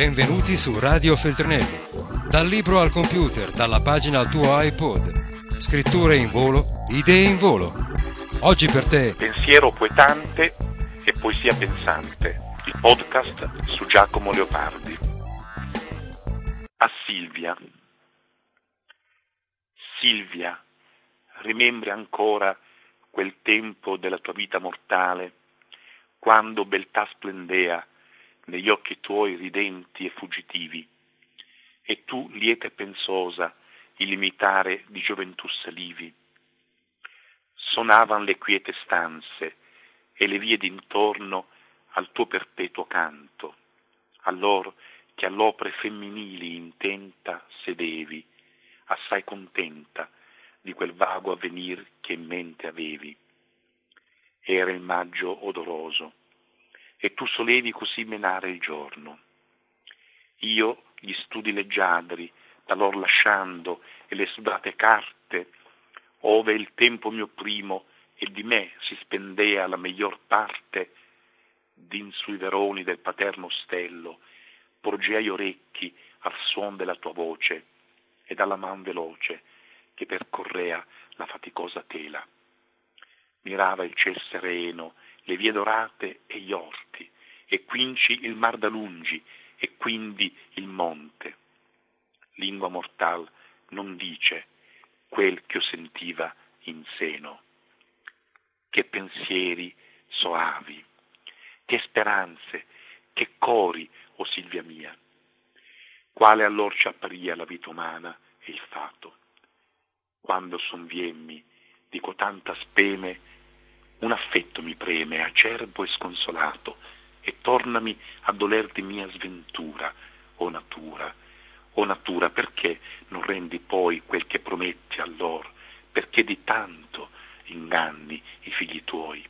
Benvenuti su Radio Feltrinelli. Dal libro al computer, dalla pagina al tuo iPod. Scritture in volo, idee in volo. Oggi per te. Pensiero poetante e poesia pensante. Il podcast su Giacomo Leopardi. A Silvia. Silvia, rimembri ancora quel tempo della tua vita mortale, quando beltà splendea negli occhi tuoi ridenti e fuggitivi, e tu, lieta e pensosa, illimitare di gioventù salivi. Sonavan le quiete stanze e le vie d'intorno al tuo perpetuo canto, allor che all'opre femminili intenta sedevi, assai contenta di quel vago avvenir che in mente avevi. Era il maggio odoroso, e tu solevi così menare il giorno. Io gli studi leggiadri, talor lasciando, e le sudate carte, ove il tempo mio primo e di me si spendea la miglior parte, din sui veroni del paterno stello, porgeai orecchi al suon della tua voce e dalla man veloce che percorrea la faticosa tela. Mirava il ciel sereno le vie dorate e gli orti, e quinci il mar da lungi, e quindi il monte. Lingua mortal non dice quel che io sentiva in seno. Che pensieri soavi, che speranze, che cori, o oh Silvia mia. Quale allor ci apparia la vita umana e il fato. Quando sonviemmi, dico tanta speme, un affetto mi preme, acerbo e sconsolato, e tornami a doler di mia sventura, o natura, o natura, perché non rendi poi quel che prometti allor, perché di tanto inganni i figli tuoi?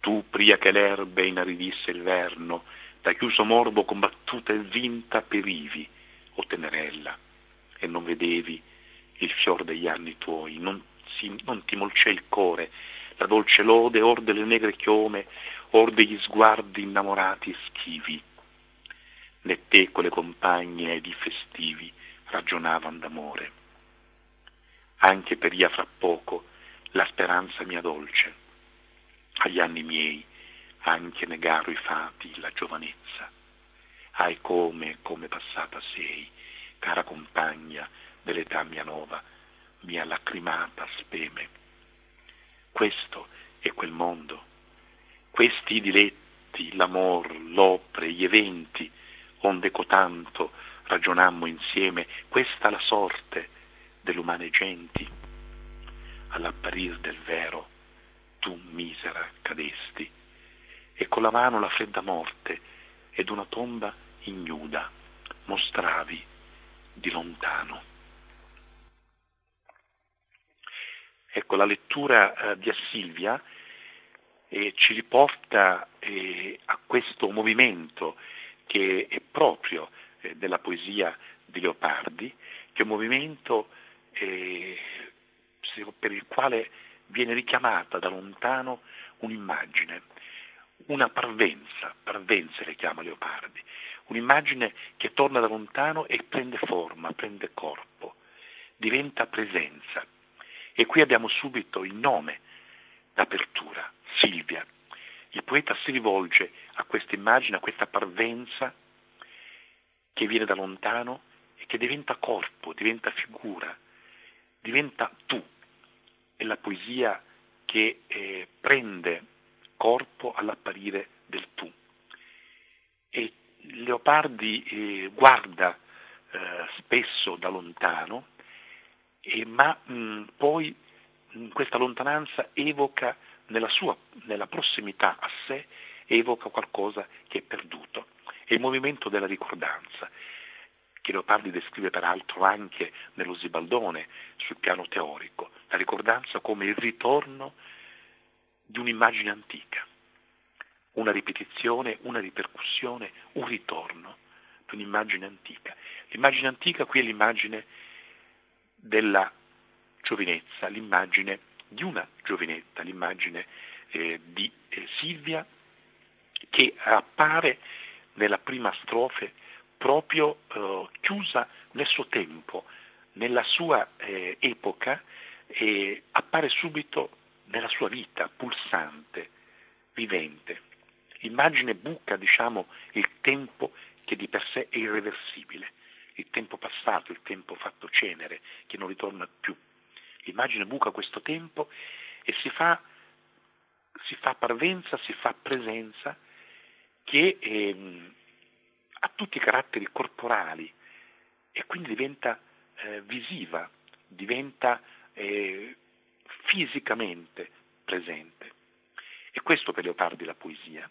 Tu, pria che l'erbe inaridisse il verno, da chiuso morbo combattuta e vinta perivi, o tenerella, e non vedevi il fior degli anni tuoi, non si, non ti molcè il cuore, la dolce lode, or delle negre chiome, or degli sguardi innamorati e schivi. Né te con le compagne ed i festivi ragionavan d'amore. Anche per ia fra poco la speranza mia dolce. Agli anni miei anche negaro i fati la giovanezza. Ai come, come passata sei, cara compagna dell'età mia nova, mia lacrimata speme. Questo è quel mondo, questi i diletti, l'amor, l'opre, gli eventi, onde cotanto ragionammo insieme, questa la sorte delle umane genti. All'apparir del vero tu misera cadesti e con la mano la fredda morte ed una tomba ignuda mostravi di lontano. Ecco, la lettura eh, di Assilvia eh, ci riporta eh, a questo movimento che è proprio eh, della poesia di Leopardi, che è un movimento eh, per il quale viene richiamata da lontano un'immagine, una parvenza, parvenze le chiama Leopardi, un'immagine che torna da lontano e prende forma, prende corpo, diventa presenza. E qui abbiamo subito il nome d'apertura, Silvia. Il poeta si rivolge a questa immagine, a questa parvenza che viene da lontano e che diventa corpo, diventa figura, diventa tu. È la poesia che eh, prende corpo all'apparire del tu. E Leopardi eh, guarda eh, spesso da lontano e, ma mh, poi in questa lontananza evoca nella sua nella prossimità a sé, evoca qualcosa che è perduto. È il movimento della ricordanza, che Leopardi descrive peraltro anche nello Zibaldone sul piano teorico, la ricordanza come il ritorno di un'immagine antica, una ripetizione, una ripercussione, un ritorno di un'immagine antica. L'immagine antica qui è l'immagine della giovinezza, l'immagine di una giovinetta, l'immagine eh, di eh, Silvia che appare nella prima strofe proprio eh, chiusa nel suo tempo, nella sua eh, epoca, e appare subito nella sua vita, pulsante, vivente. L'immagine buca, diciamo, il tempo che di per sé è irreversibile, il tempo passato, il tempo fatto cenere, che non ritorna più. L'immagine buca questo tempo e si fa, si fa parvenza, si fa presenza che ehm, ha tutti i caratteri corporali e quindi diventa eh, visiva, diventa eh, fisicamente presente. E questo per Leopardi la poesia,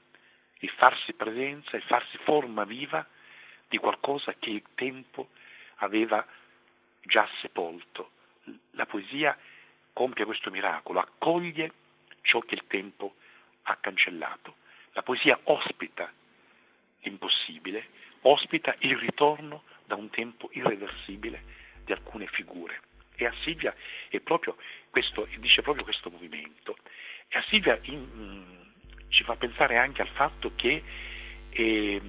il farsi presenza, il farsi forma viva di qualcosa che il tempo aveva già sepolto. La poesia compie questo miracolo, accoglie ciò che il tempo ha cancellato. La poesia ospita l'impossibile, ospita il ritorno da un tempo irreversibile di alcune figure. E a Silvia proprio questo, dice proprio questo movimento. E a Silvia in, mm, ci fa pensare anche al fatto che eh,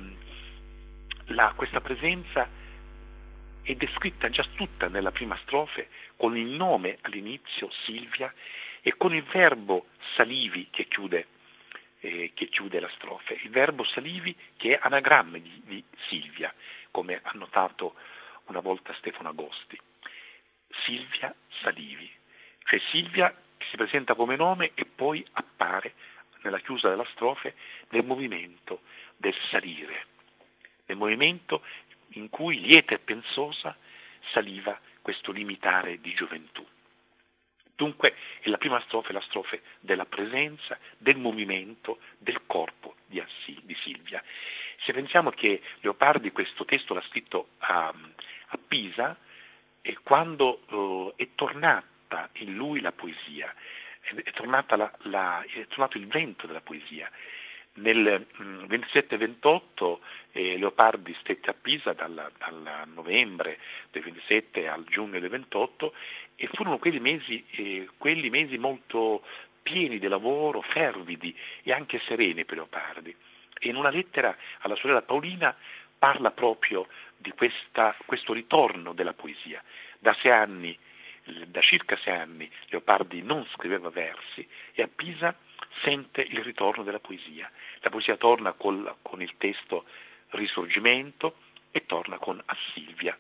la, questa presenza è descritta già tutta nella prima strofe con il nome all'inizio, Silvia, e con il verbo salivi che chiude, eh, che chiude la strofe. Il verbo salivi che è anagramma di, di Silvia, come ha notato una volta Stefano Agosti. Silvia Salivi, cioè Silvia che si presenta come nome e poi appare nella chiusa della strofe nel movimento del salire, nel movimento in cui lieta e pensosa saliva questo limitare di gioventù. Dunque è la prima strofe la strofe della presenza, del movimento, del corpo di, Assi, di Silvia. Se pensiamo che Leopardi questo testo l'ha scritto a, a Pisa, e quando uh, è tornata in lui la poesia, è, è, la, la, è tornato il vento della poesia. Nel mm, 27-28 eh, Leopardi stette a Pisa dal, dal, novembre del 27 al giugno del 28 e furono quelli mesi, eh, mesi molto pieni di lavoro, fervidi e anche sereni per Leopardi. E in una lettera alla sorella Paolina parla proprio di questa, questo ritorno della poesia. Da anni, da circa sei anni, Leopardi non scriveva versi e a Pisa sente il ritorno della poesia. La poesia torna col, con il testo Risorgimento e torna con Assilvia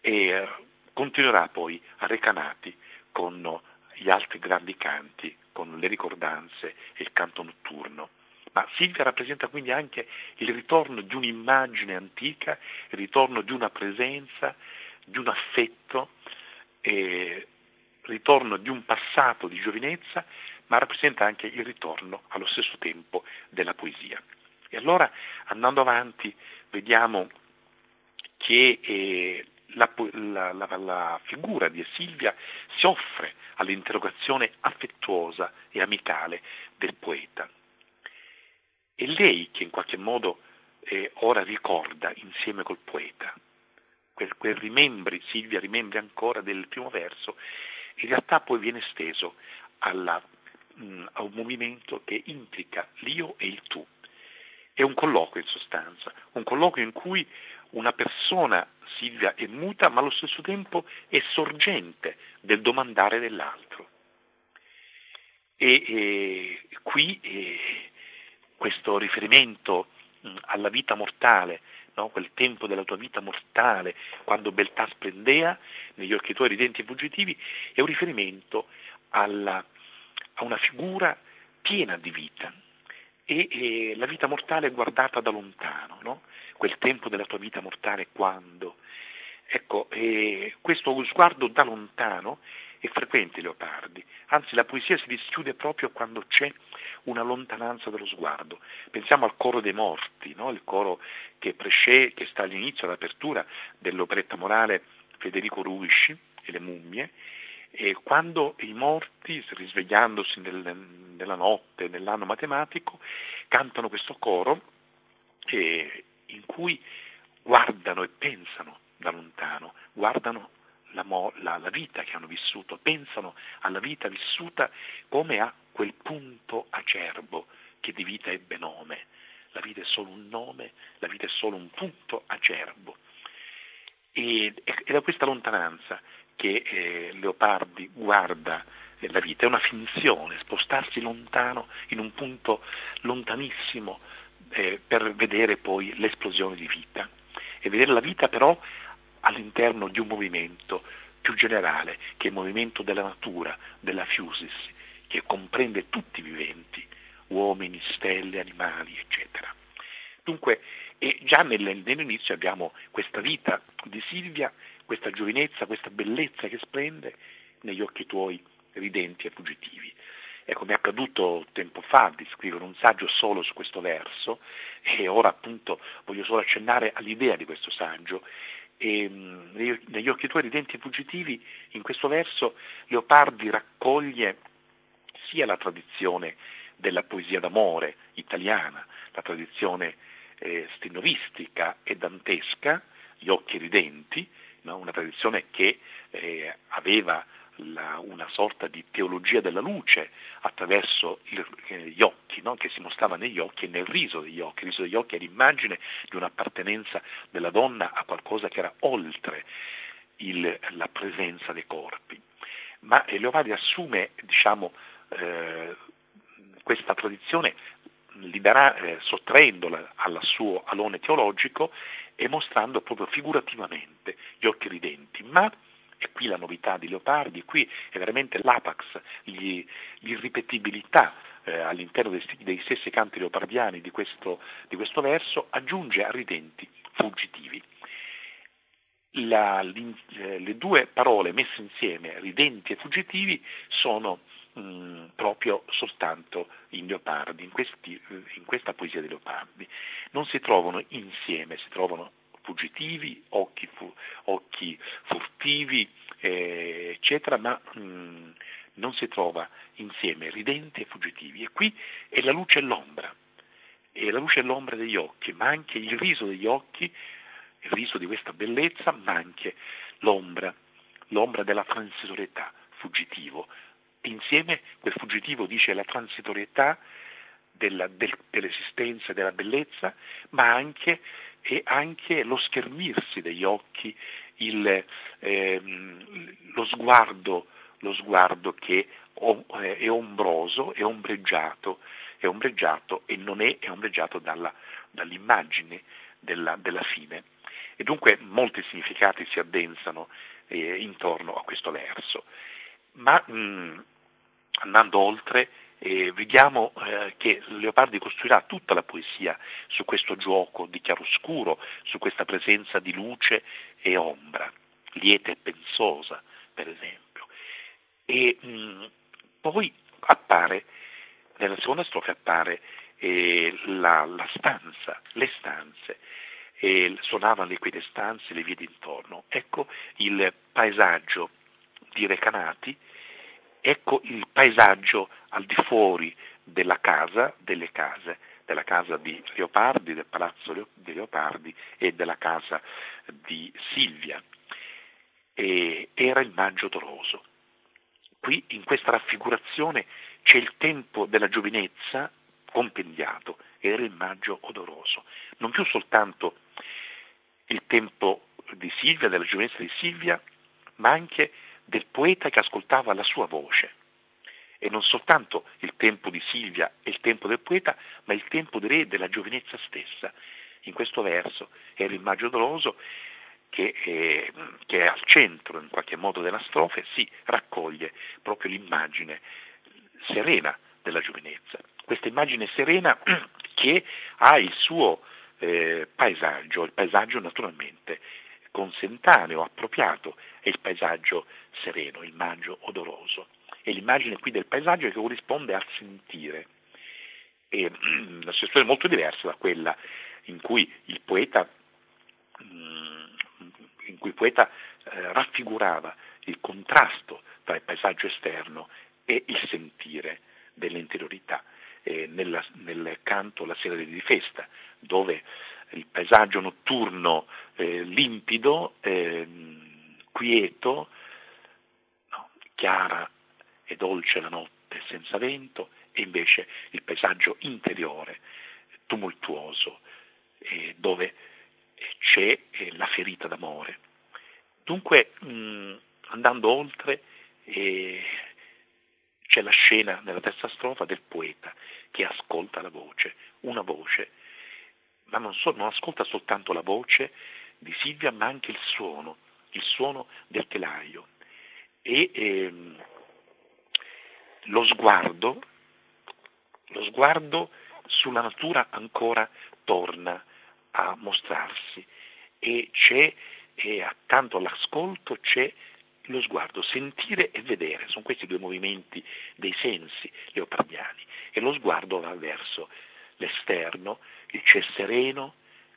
e eh, continuerà poi a Recanati con gli altri grandi canti, con le ricordanze e il canto notturno. Ma Silvia rappresenta quindi anche il ritorno di un'immagine antica, il ritorno di una presenza, di un affetto, il ritorno di un passato di giovinezza, ma rappresenta anche il ritorno allo stesso tempo della poesia. E allora, andando avanti, vediamo che eh, la, la, la, la, figura di Silvia si offre all'interrogazione affettuosa e amicale del poeta. È lei che in qualche modo eh, ora ricorda insieme col poeta. Quel, quel rimembri, Silvia rimembri ancora del primo verso, in realtà poi viene steso alla, a un movimento che implica l'io e il tu. È un colloquio in sostanza, un colloquio in cui una persona, Silvia, è muta, ma allo stesso tempo è sorgente del domandare dell'altro. E, e qui eh, questo riferimento alla vita mortale, no? quel tempo della tua vita mortale, quando beltà splendea negli occhi tuoi ridenti e fuggitivi, è un riferimento alla, a una figura piena di vita. E, e la vita mortale è guardata da lontano, no? quel tempo della tua vita mortale quando. Ecco, eh, questo sguardo da lontano è frequente Leopardi, anzi la poesia si dischiude proprio quando c'è una lontananza dello sguardo. Pensiamo al coro dei morti, no? il coro che, presce, che sta all'inizio, all'apertura dell'operetta morale Federico Ruisci e le mummie, e quando i morti, risvegliandosi nel, nella notte, nell'anno matematico, cantano questo coro eh, in cui guardano e pensano da lontano, guardano la, la, la, vita che hanno vissuto, pensano alla vita vissuta come a quel punto acerbo che di vita ebbe nome. La vita è solo un nome, la vita è solo un punto acerbo. E, è da questa lontananza che eh, Leopardi guarda la vita, è una finzione, spostarsi lontano in un punto lontanissimo eh, per vedere poi l'esplosione di vita e vedere la vita però all'interno di un movimento più generale, che è il movimento della natura, della fusis, che comprende tutti i viventi, uomini, stelle, animali, eccetera. Dunque, già nell'inizio abbiamo questa vita di Silvia, questa giovinezza, questa bellezza che splende negli occhi tuoi ridenti e fuggitivi. Ecco, mi è accaduto tempo fa di scrivere un saggio solo su questo verso e ora appunto voglio solo accennare all'idea di questo saggio. E, negli occhi tuoi ridenti e fuggitivi, in questo verso Leopardi raccoglie sia la tradizione della poesia d'amore italiana, la tradizione eh, stenovistica e dantesca, gli occhi ridenti, una tradizione che eh, aveva la, una sorta di teologia della luce attraverso il, eh, gli occhi, no? che si mostrava negli occhi e nel riso degli occhi. Il riso degli occhi è l'immagine di un'appartenenza della donna a qualcosa che era oltre il, la presenza dei corpi. Ma Leopardi assume diciamo, eh, questa tradizione libera, eh, sottraendola al suo alone teologico e mostrando proprio figurativamente gli occhi ridenti, ma e qui la novità di Leopardi, qui è veramente l'apax, gli, l'irripetibilità eh, all'interno dei, dei, stessi canti leopardiani di questo, di questo verso, aggiunge a ridenti fuggitivi. La, eh, le due parole messe insieme, ridenti e fuggitivi, sono mh, mm, proprio soltanto in Leopardi, in, questi, in questa poesia di Leopardi. Non si trovano insieme, si trovano fuggitivi, occhi, fu, occhi furtivi, eh, eccetera, ma mh, mm, non si trova insieme ridenti e fuggitivi. E qui è la luce e l'ombra, è la luce e l'ombra degli occhi, ma anche il riso degli occhi, il riso di questa bellezza, ma anche l'ombra, l'ombra della transitorietà, fuggitivo. Insieme quel fuggitivo dice la transitorietà della, del, dell'esistenza della bellezza, ma anche anche lo schermirsi degli occhi, il, ehm, lo, sguardo, lo, sguardo, che è ombroso, è ombreggiato, è ombreggiato e non è, è ombreggiato dalla, dall'immagine della, della, fine. E dunque molti significati si addensano eh, intorno a questo verso. Ma mh, andando oltre, eh, vediamo eh, che Leopardi costruirà tutta la poesia su questo gioco di chiaroscuro, su questa presenza di luce e ombra, lieta e pensosa, per esempio. E mh, poi appare, nella seconda strofa appare eh, la, la, stanza, le stanze, suonavano le quete stanze, le vie d'intorno. Ecco il paesaggio di Recanati, ecco il paesaggio al di fuori della casa, delle case, della casa di Leopardi, del palazzo di Leopardi e della casa di Silvia. E era il maggio doroso. Qui in questa raffigurazione c'è il tempo della giovinezza compendiato, era il maggio odoroso. Non più soltanto il tempo di Silvia, della giovinezza di Silvia, ma anche del poeta che ascoltava la sua voce. E non soltanto il tempo di Silvia e il tempo del poeta, ma il tempo direi della giovinezza stessa. In questo verso era il maggio doloso che è, che è al centro in qualche modo della strofa, si raccoglie proprio l'immagine serena della giovinezza. Questa immagine serena che ha il suo eh, paesaggio, il paesaggio naturalmente consentaneo, appropriato, è il paesaggio sereno, il maggio odoroso. E l'immagine qui del paesaggio che corrisponde al sentire. E, la situazione è molto diversa da quella in cui il poeta, mm, in cui il poeta eh, raffigurava il contrasto tra il paesaggio esterno e il sentire dell'interiorità. Eh, nella, nel canto La sera di festa, dove il paesaggio notturno eh, limpido, eh, quieto, no, chiara e dolce la notte senza vento, e invece il paesaggio interiore, tumultuoso, eh, dove c'è eh, la ferita d'amore. Dunque, mh, andando oltre, eh, c'è la scena nella terza strofa del poeta che ascolta la voce, una voce, ma non, so, non ascolta soltanto la voce di Silvia, ma anche il suono, il suono del telaio. E ehm, lo sguardo, lo sguardo sulla natura ancora torna a mostrarsi. E c'è, e accanto all'ascolto c'è lo sguardo, sentire e vedere, sono questi due movimenti dei sensi leopardiani. E lo sguardo va verso l'esterno, il ciel sereno,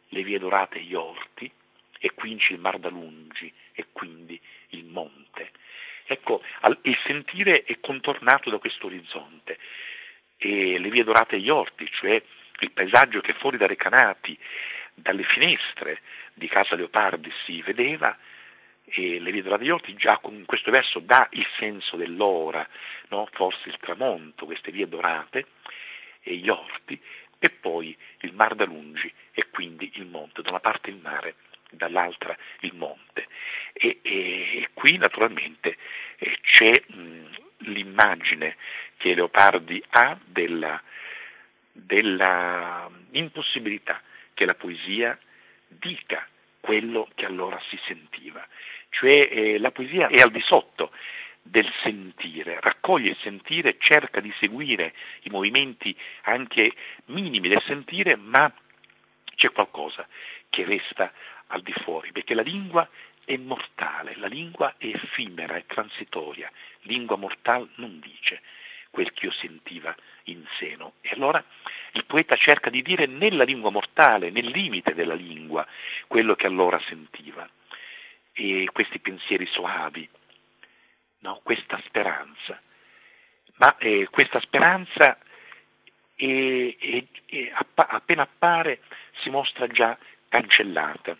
le vie dorate e gli orti e quindi il mar da lungi e quindi il monte. Ecco, il sentire è contornato da questo orizzonte e le vie dorate e gli orti, cioè il paesaggio che fuori da Recanati, dalle finestre di Casa Leopardi si vedeva, e le vie dorate e gli orti già con questo verso dà il senso dell'ora, no? forse il tramonto, queste vie dorate e gli orti, e poi il mar da lungi e quindi il monte, da una parte il mare, dall'altra il monte. E, e, e qui naturalmente eh, c'è mh, l'immagine che Leopardi ha della, della impossibilità che la poesia dica quello che allora si sentiva. Cioè eh, la poesia è al di sotto del sentire, raccoglie il sentire, cerca di seguire i movimenti anche minimi del sentire, ma c'è qualcosa che resta al di fuori, perché la lingua è mortale, la lingua è effimera, è transitoria, lingua mortale non dice quel che io sentiva in seno. E allora il poeta cerca di dire nella lingua mortale, nel limite della lingua, quello che allora sentiva. E questi pensieri soavi, no? questa speranza. Ma eh, questa speranza è, è, è, appena appare si mostra già cancellata.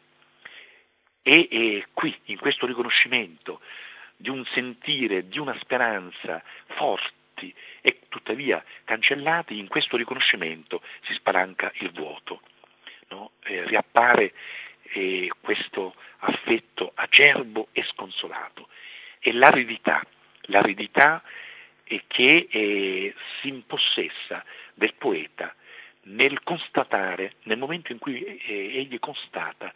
E, qui, in questo riconoscimento di un sentire, di una speranza forti e tuttavia cancellati, in questo riconoscimento si spalanca il vuoto. No? Eh, riappare eh, questo affetto acerbo e sconsolato e l'aridità, l'aridità che eh, si impossessa del poeta nel constatare, nel momento in cui eh, egli constata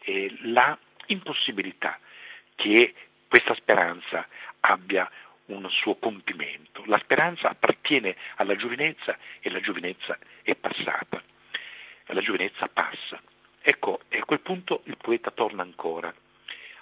eh, la impossibilità che questa speranza abbia un suo compimento. La speranza appartiene alla giovinezza e la giovinezza è passata. La giovinezza passa. Ecco, e a quel punto il poeta torna ancora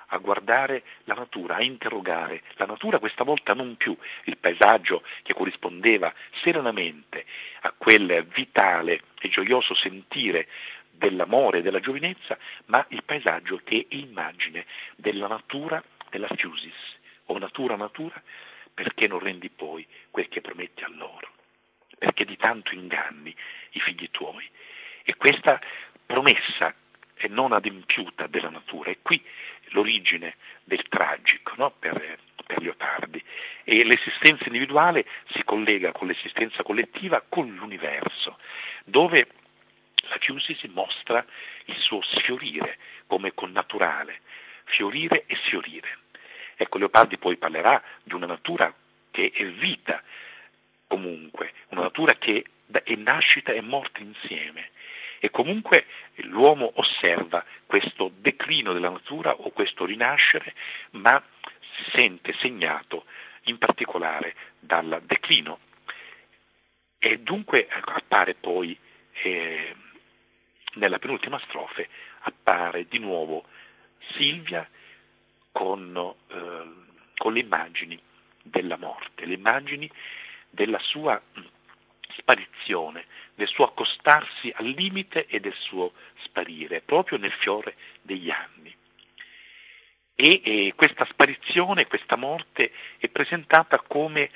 a guardare la natura, a interrogare la natura, questa volta non più il paesaggio che corrispondeva serenamente a quel vitale e gioioso sentire dell'amore e della giovinezza, ma il paesaggio che è immagine della natura della Fiusis, o natura natura, perché non rendi poi quel che prometti a loro, perché di tanto inganni i figli tuoi. E questa promessa è non adempiuta della natura, è qui l'origine del tragico no? per, per Leopardi e l'esistenza individuale si collega con l'esistenza collettiva, con l'universo, dove la Chiusi si mostra il suo sfiorire come connaturale, fiorire e sfiorire. Ecco, Leopardi poi parlerà di una natura che è vita comunque, una natura che è nascita e morte insieme. E comunque l'uomo osserva questo declino della natura o questo rinascere, ma si sente segnato in particolare dal declino. E dunque ecco, appare poi, eh, nella penultima strofe, appare di nuovo Silvia con, eh, con le immagini della morte, le immagini della sua sparizione, del suo accostarsi al limite e del suo sparire, proprio nel fiore degli anni. E, e questa sparizione, questa morte è presentata come,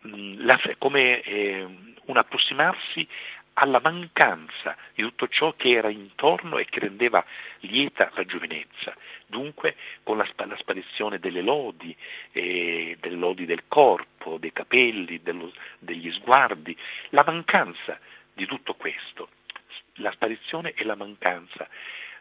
mh, la, come eh, un approssimarsi alla mancanza di tutto ciò che era intorno e che rendeva lieta la giovinezza. Dunque con la, la sparizione delle lodi, eh, delle lodi del corpo, dei capelli, dello, degli sguardi, la mancanza di tutto questo la sparizione e la mancanza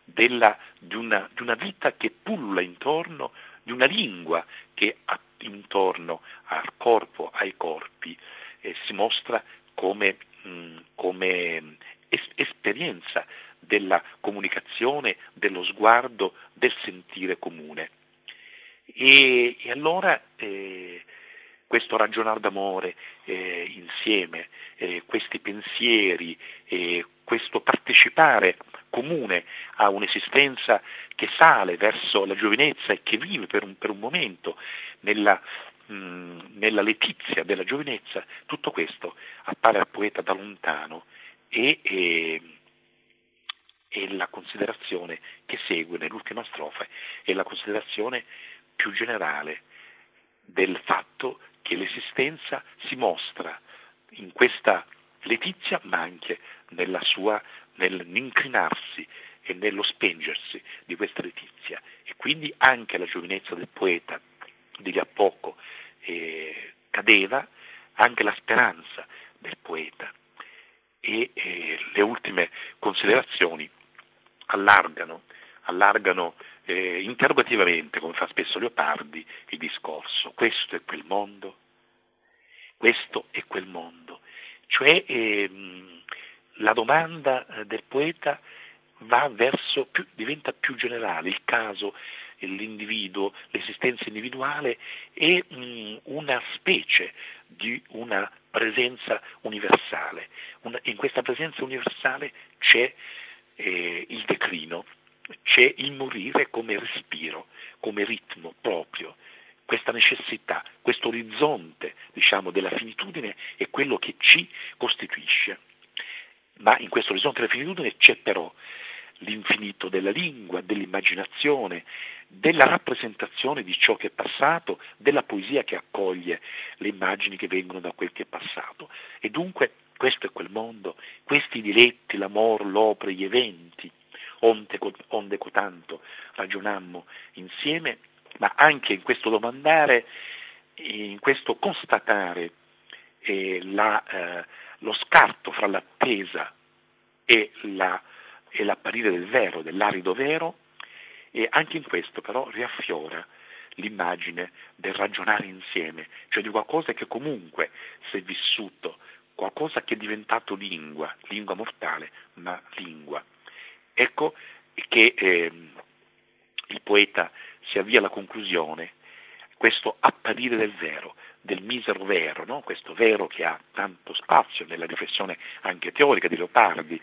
della, di, una, di, una, vita che pulla intorno, di una lingua che intorno al corpo, ai corpi, eh, si mostra come, mh, mm, come es- esperienza della comunicazione, dello sguardo, del sentire comune. E, e allora eh, questo ragionare d'amore eh, insieme, eh, questi pensieri, eh, questo partecipare comune a un'esistenza che sale verso la giovinezza e che vive per un, per un momento nella, mh, nella letizia della giovinezza, tutto questo appare al poeta da lontano e, e, e la considerazione che segue nell'ultima strofa è la considerazione più generale del fatto che l'esistenza si mostra in questa letizia ma anche sua, nell'inclinarsi e nello spengersi di questa letizia e quindi anche la giovinezza del poeta di lì a poco eh, cadeva, anche la speranza del poeta e eh, le ultime considerazioni allargano, allargano eh, interrogativamente, come fa spesso Leopardi, il discorso. Questo è quel mondo? Questo è quel mondo. Cioè ehm, la domanda eh, del poeta verso, più, diventa più generale, il caso, l'individuo, l'esistenza individuale è mh, una specie di una presenza universale. Una, in questa presenza universale c'è eh, il declino, c'è il morire come respiro, come ritmo proprio. Questa necessità, questo orizzonte diciamo, della finitudine è quello che ci costituisce. Ma in questo orizzonte della finitudine c'è però l'infinito della lingua, dell'immaginazione, della rappresentazione di ciò che è passato, della poesia che accoglie le immagini che vengono da quel che è passato. E dunque questo è quel mondo, questi diletti, l'amor, l'opera, gli eventi, onde, onde cotanto ragionammo insieme, ma anche in questo domandare, in questo constatare eh, la, eh, lo scarto fra l'attesa e, la, e l'apparire del vero, dell'arido vero, e anche in questo però riaffiora l'immagine del ragionare insieme, cioè di qualcosa che comunque, se vissuto, qualcosa che è diventato lingua, lingua mortale, ma lingua. Ecco che eh, il poeta si avvia alla conclusione, questo apparire del vero, del misero vero, no? questo vero che ha tanto spazio nella riflessione anche teorica di Leopardi,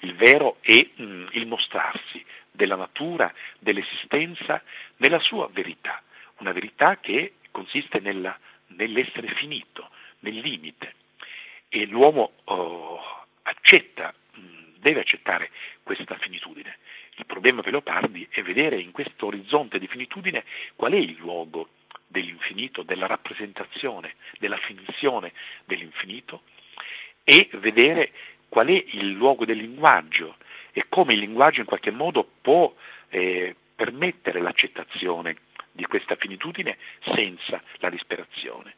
il vero è mh, il mostrarsi della natura, dell'esistenza, nella sua verità, una verità che consiste nella, nell'essere finito, nel limite. E l'uomo oh, accetta, deve accettare questa finitudine. Il problema per Leopardi è vedere in questo orizzonte di finitudine qual è il luogo dell'infinito, della rappresentazione, della finzione dell'infinito e vedere qual è il luogo del linguaggio e come il linguaggio in qualche modo può eh, permettere l'accettazione di questa finitudine senza la disperazione.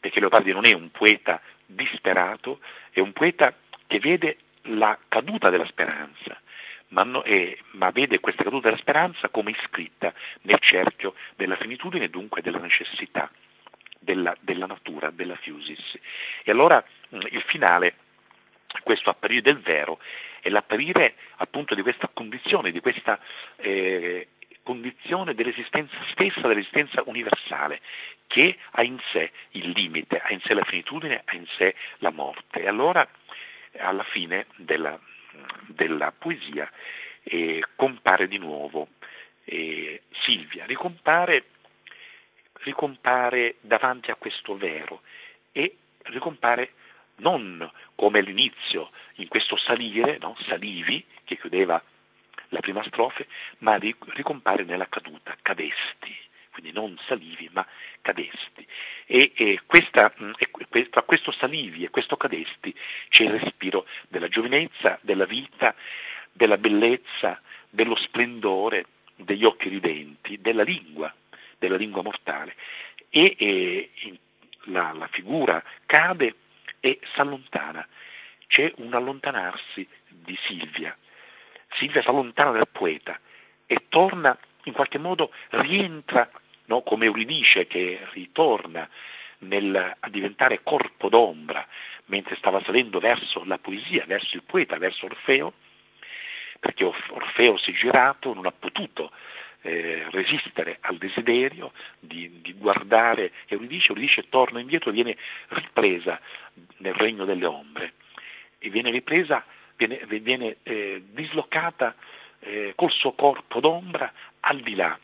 Perché Leopardi non è un poeta disperato, è un poeta che vede la caduta della speranza, ma, no, eh, ma, vede questa caduta della speranza come iscritta nel cerchio della finitudine e dunque della necessità della, della natura, della fusis. E allora mh, mm, il finale, questo apparire del vero, è l'apparire appunto di questa condizione, di questa eh, condizione dell'esistenza stessa, dell'esistenza universale, che ha in sé il limite, ha in sé la finitudine, ha in sé la morte. E allora alla fine della, della poesia eh, compare di nuovo eh, Silvia, ricompare, ricompare davanti a questo vero e ricompare non come all'inizio in questo salire, no? salivi, che chiudeva la prima strofe, ma ricompare nella caduta, cadesti, quindi non salivi ma cadesti. E, e, questa, e tra questo salivi e questo cadesti c'è il respiro della giovinezza, della vita, della bellezza, dello splendore, degli occhi ridenti, della lingua, della lingua mortale. E, e la, la figura cade e si allontana. C'è un allontanarsi di Silvia. Silvia si allontana dal poeta e torna, in qualche modo rientra, no? come Euridice che ritorna nel, a diventare corpo d'ombra mentre stava salendo verso la poesia, verso il poeta, verso Orfeo, perché Orfeo si è girato, non ha potuto eh, resistere al desiderio di, di, guardare Euridice, Euridice torna indietro e viene ripresa nel regno delle ombre e viene ripresa, viene, viene eh, dislocata eh, col suo corpo d'ombra al di là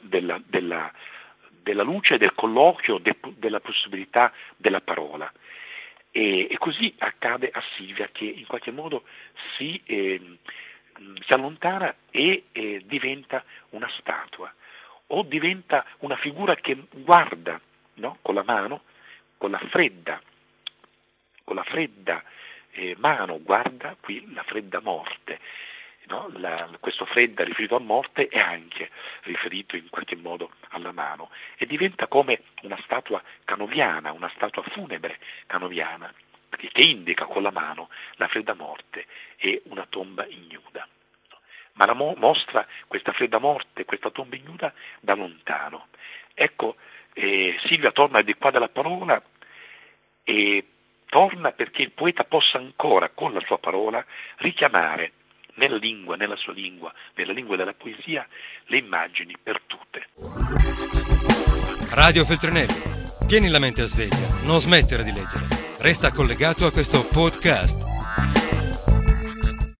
della, della, della, luce, del colloquio, de, della possibilità della parola. E, e, così accade a Silvia che in qualche modo si, eh, si allontana e eh, diventa una statua o diventa una figura che guarda no? con la mano, con la fredda, con la fredda eh, mano, guarda qui la fredda morte. No? La, questo fredda riferito a morte è anche riferito in qualche modo alla mano e diventa come una statua canoviana, una statua funebre canoviana, che indica con la mano la fredda morte e una tomba ignuda ma la mo- mostra questa fredda morte, questa tomba ignuda da lontano. Ecco, eh, Silvia torna di qua dalla parola e torna perché il poeta possa ancora, con la sua parola, richiamare nella lingua, nella sua lingua, nella lingua della poesia, le immagini perdute. Radio Feltrinelli, tieni la mente a sveglia, non smettere di leggere. Resta collegato a questo podcast